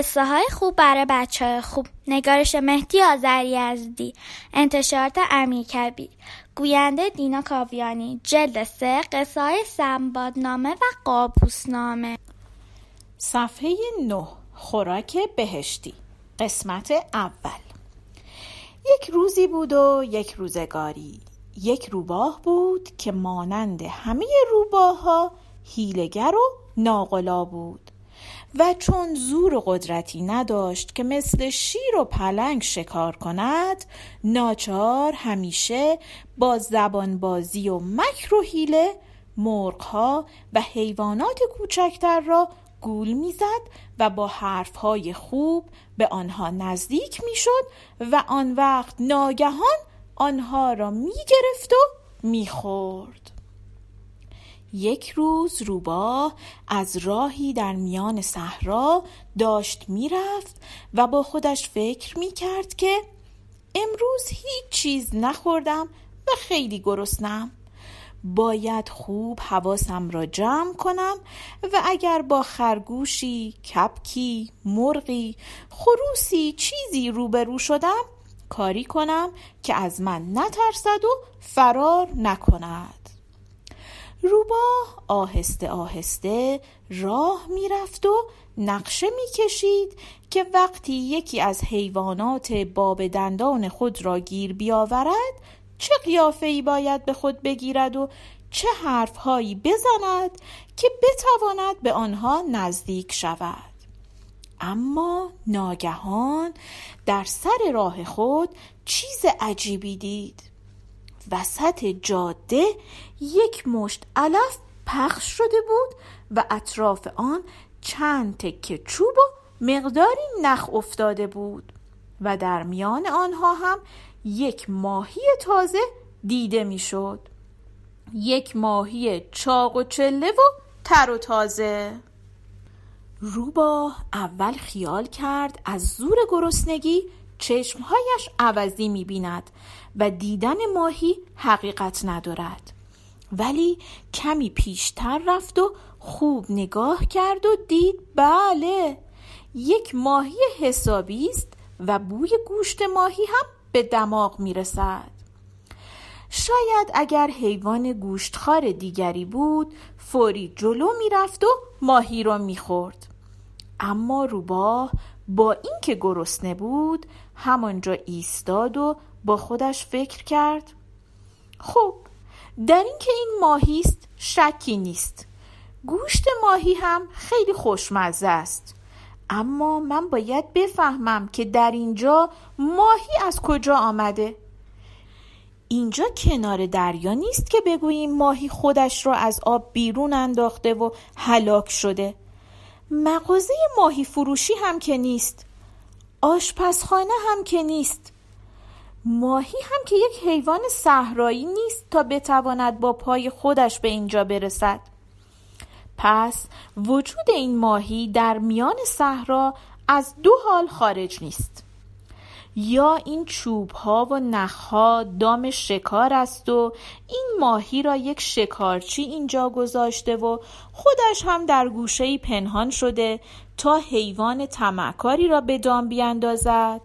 قصه های خوب برای بچه های خوب. نگارش مهدی آذری یزدی انتشارات امیر کبیر. گوینده دینا کاویانی. جلد سه قصه های سنبادنامه و قابوسنامه. صفحه نه خوراک بهشتی. قسمت اول. یک روزی بود و یک روزگاری. یک روباه بود که مانند همه روباه ها هیلگر و ناقلا بود. و چون زور و قدرتی نداشت که مثل شیر و پلنگ شکار کند ناچار همیشه با زبان بازی و مکر و حیله مرغها و حیوانات کوچکتر را گول می‌زد و با حرفهای خوب به آنها نزدیک می‌شد و آن وقت ناگهان آنها را می‌گرفت و می‌خورد. یک روز روباه از راهی در میان صحرا داشت می‌رفت و با خودش فکر می‌کرد که امروز هیچ چیز نخوردم و خیلی گرسنم. باید خوب حواسم را جمع کنم و اگر با خرگوشی، کپکی، مرغی، خروسی چیزی روبرو شدم کاری کنم که از من نترسد و فرار نکند. روباه آهسته آهسته راه می‌رفت و نقشه می‌کشید که وقتی یکی از حیوانات باب دندان خود را گیر بیاورد چه قیافه ای باید به خود بگیرد و چه حرفهایی بزند که بتواند به آنها نزدیک شود. اما ناگهان در سر راه خود چیز عجیبی دید. وسط جاده یک مشت علف پخش شده بود و اطراف آن چند تکه چوب و مقداری نخ افتاده بود و در میان آنها هم یک ماهی تازه دیده می‌شد. یک ماهی چاق و چله و تر و تازه روبا اول خیال کرد از زور گرسنگی چشمهایش عوضی می‌بیند و دیدن ماهی حقیقت ندارد. ولی کمی پیشتر رفت و خوب نگاه کرد و دید بله یک ماهی حسابی است و بوی گوشت ماهی هم به دماغ می‌رسد. شاید اگر حیوان گوشتخوار دیگری بود فوری جلو می‌رفت و ماهی را می‌خورد. اما روباه با اینکه گرسنه بود همانجا ایستاد و با خودش فکر کرد. خب در اینکه این ماهی است شکی نیست. گوشت ماهی هم خیلی خوشمزه است. اما من باید بفهمم که در اینجا ماهی از کجا آمده. اینجا کنار دریا نیست که بگوییم ماهی خودش را از آب بیرون انداخته و هلاک شده. مغازه ماهی فروشی هم که نیست. آشپزخانه هم که نیست. ماهی هم که یک حیوان صحرایی نیست تا بتواند با پای خودش به اینجا برسد. پس وجود این ماهی در میان صحرا از دو حال خارج نیست. یا این چوب ها و نخ ها دام شکار است و این ماهی را یک شکارچی اینجا گذاشته و خودش هم در گوشه پنهان شده تا حیوان تمکاری را به دام بیاندازد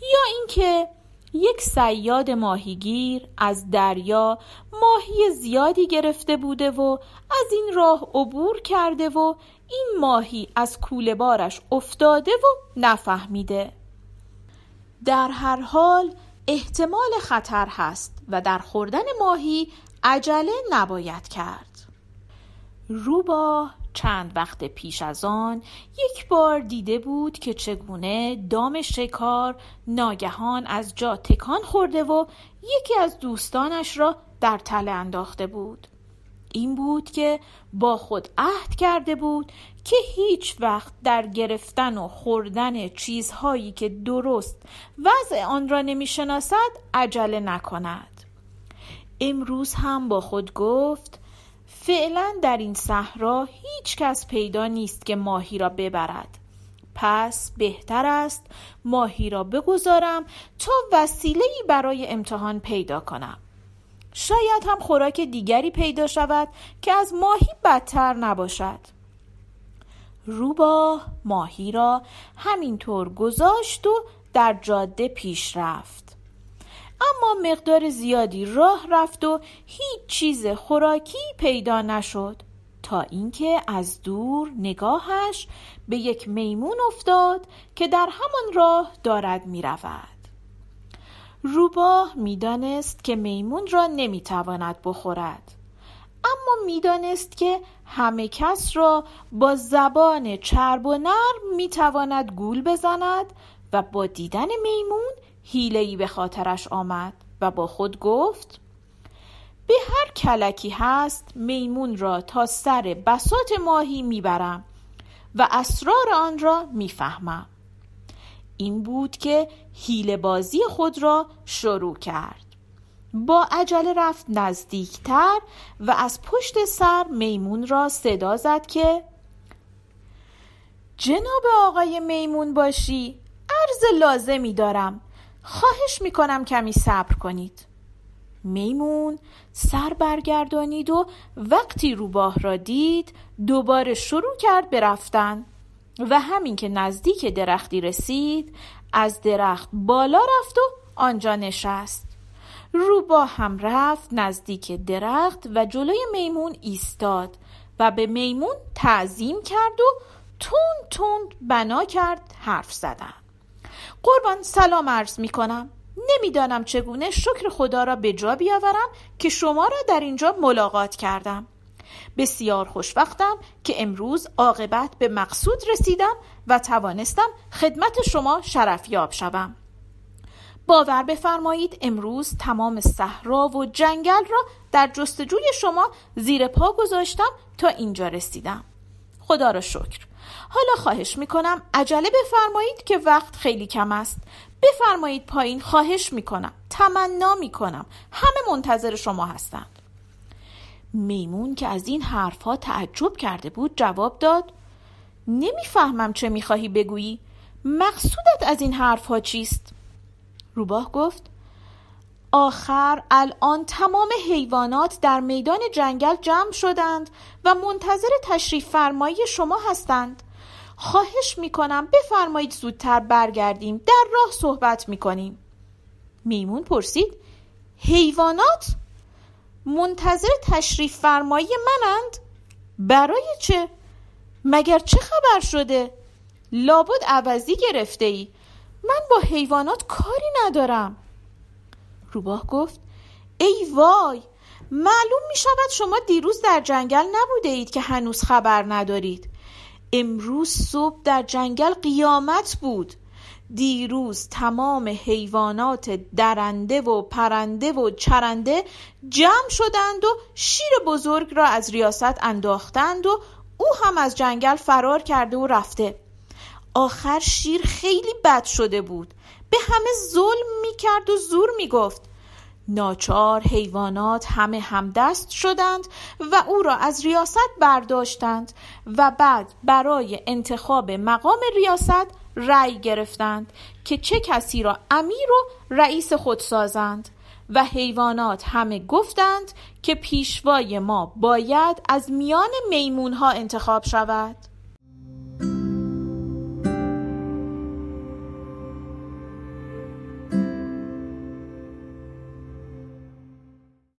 یا اینکه یک سیاد ماهیگیر از دریا ماهی زیادی گرفته بوده و از این راه عبور کرده و این ماهی از کوله بارش افتاده و نفهمیده. در هر حال احتمال خطر هست و در خوردن ماهی عجله نباید کرد. روبا چند وقت پیش از آن یک بار دیده بود که چگونه دام شکار ناگهان از جا تکان خورده و یکی از دوستانش را در تله انداخته بود. این بود که با خود عهد کرده بود که هیچ وقت در گرفتن و خوردن چیزهایی که درست وضع آن را نمی‌شناسد عجله نکند. امروز هم با خود گفت فعلا در این صحرا هیچ کس پیدا نیست که ماهی را ببرد. پس بهتر است ماهی را بگذارم تا وسیله برای امتحان پیدا کنم. شاید هم خوراک دیگری پیدا شود که از ماهی بدتر نباشد. روباه ماهی را همینطور گذاشت و در جاده پیش رفت. اما مقدار زیادی راه رفت و هیچ چیز خوراکی پیدا نشد تا اینکه از دور نگاهش به یک میمون افتاد که در همان راه دارد می رود. روباه می‌دانست که میمون را نمی‌تواند بخورد اما می‌دانست که همه کس را با زبان چرب و نرم می‌تواند گول بزند و با دیدن میمون هیلهی به خاطرش آمد و با خود گفت به هر کلکی هست میمون را تا سر بسات ماهی می‌برم و اسرار آن را می‌فهمم. این بود که هیل بازی خود را شروع کرد. با عجله رفت نزدیکتر و از پشت سر میمون را صدا زد که جناب آقای میمون باشی عرض لازمی دارم. خواهش می‌کنم کمی صبر کنید. میمون سر برگردانید و وقتی روباه را دید دوباره شروع کرد به رفتن. و همین که نزدیک درختی رسید از درخت بالا رفت و آنجا نشست. روباه هم رفت نزدیک درخت و جلوی میمون ایستاد و به میمون تعظیم کرد و تون تون بنا کرد حرف زدن. قربان سلام عرض می کنم نمی‌دانم چگونه شکر خدا را به جا بیاورم که شما را در اینجا ملاقات کردم. بسیار خوشوقتم که امروز عاقبت به مقصود رسیدم و توانستم خدمت شما شرفیاب شوم. باور بفرمایید امروز تمام صحرا و جنگل را در جستجوی شما زیر پا گذاشتم تا اینجا رسیدم. خدا را شکر. حالا خواهش می‌کنم عجله بفرمایید که وقت خیلی کم است. بفرمایید پایین خواهش می‌کنم تمنا می‌کنم. همه منتظر شما هستند. میمون که از این حرفها تعجب کرده بود جواب داد نمی‌فهمم چه می‌خواهی بگویی. مقصودت از این حرفها چیست؟ روباه گفت آخر الان تمام حیوانات در میدان جنگل جمع شدند و منتظر تشریف فرمایی شما هستند. خواهش می‌کنم بفرمایید زودتر برگردیم در راه صحبت می‌کنیم. میمون پرسید حیوانات منتظر تشریف فرمایی منند؟ برای چه؟ مگر چه خبر شده؟ لابد عوضی گرفته ای من با حیوانات کاری ندارم. روباه گفت ای وای معلوم می شود شما دیروز در جنگل نبوده اید که هنوز خبر ندارید. امروز صبح در جنگل قیامت بود. دیروز تمام حیوانات درنده و پرنده و چرنده جمع شدند و شیر بزرگ را از ریاست انداختند و او هم از جنگل فرار کرده و رفته. آخر شیر خیلی بد شده بود. به همه ظلم می کرد و زور می گفت ناچار حیوانات همه همدست شدند و او را از ریاست برداشتند و بعد برای انتخاب مقام ریاست رأی گرفتند که چه کسی را امیر و رئیس خود سازند و حیوانات همه گفتند که پیشوای ما باید از میان میمونها انتخاب شود.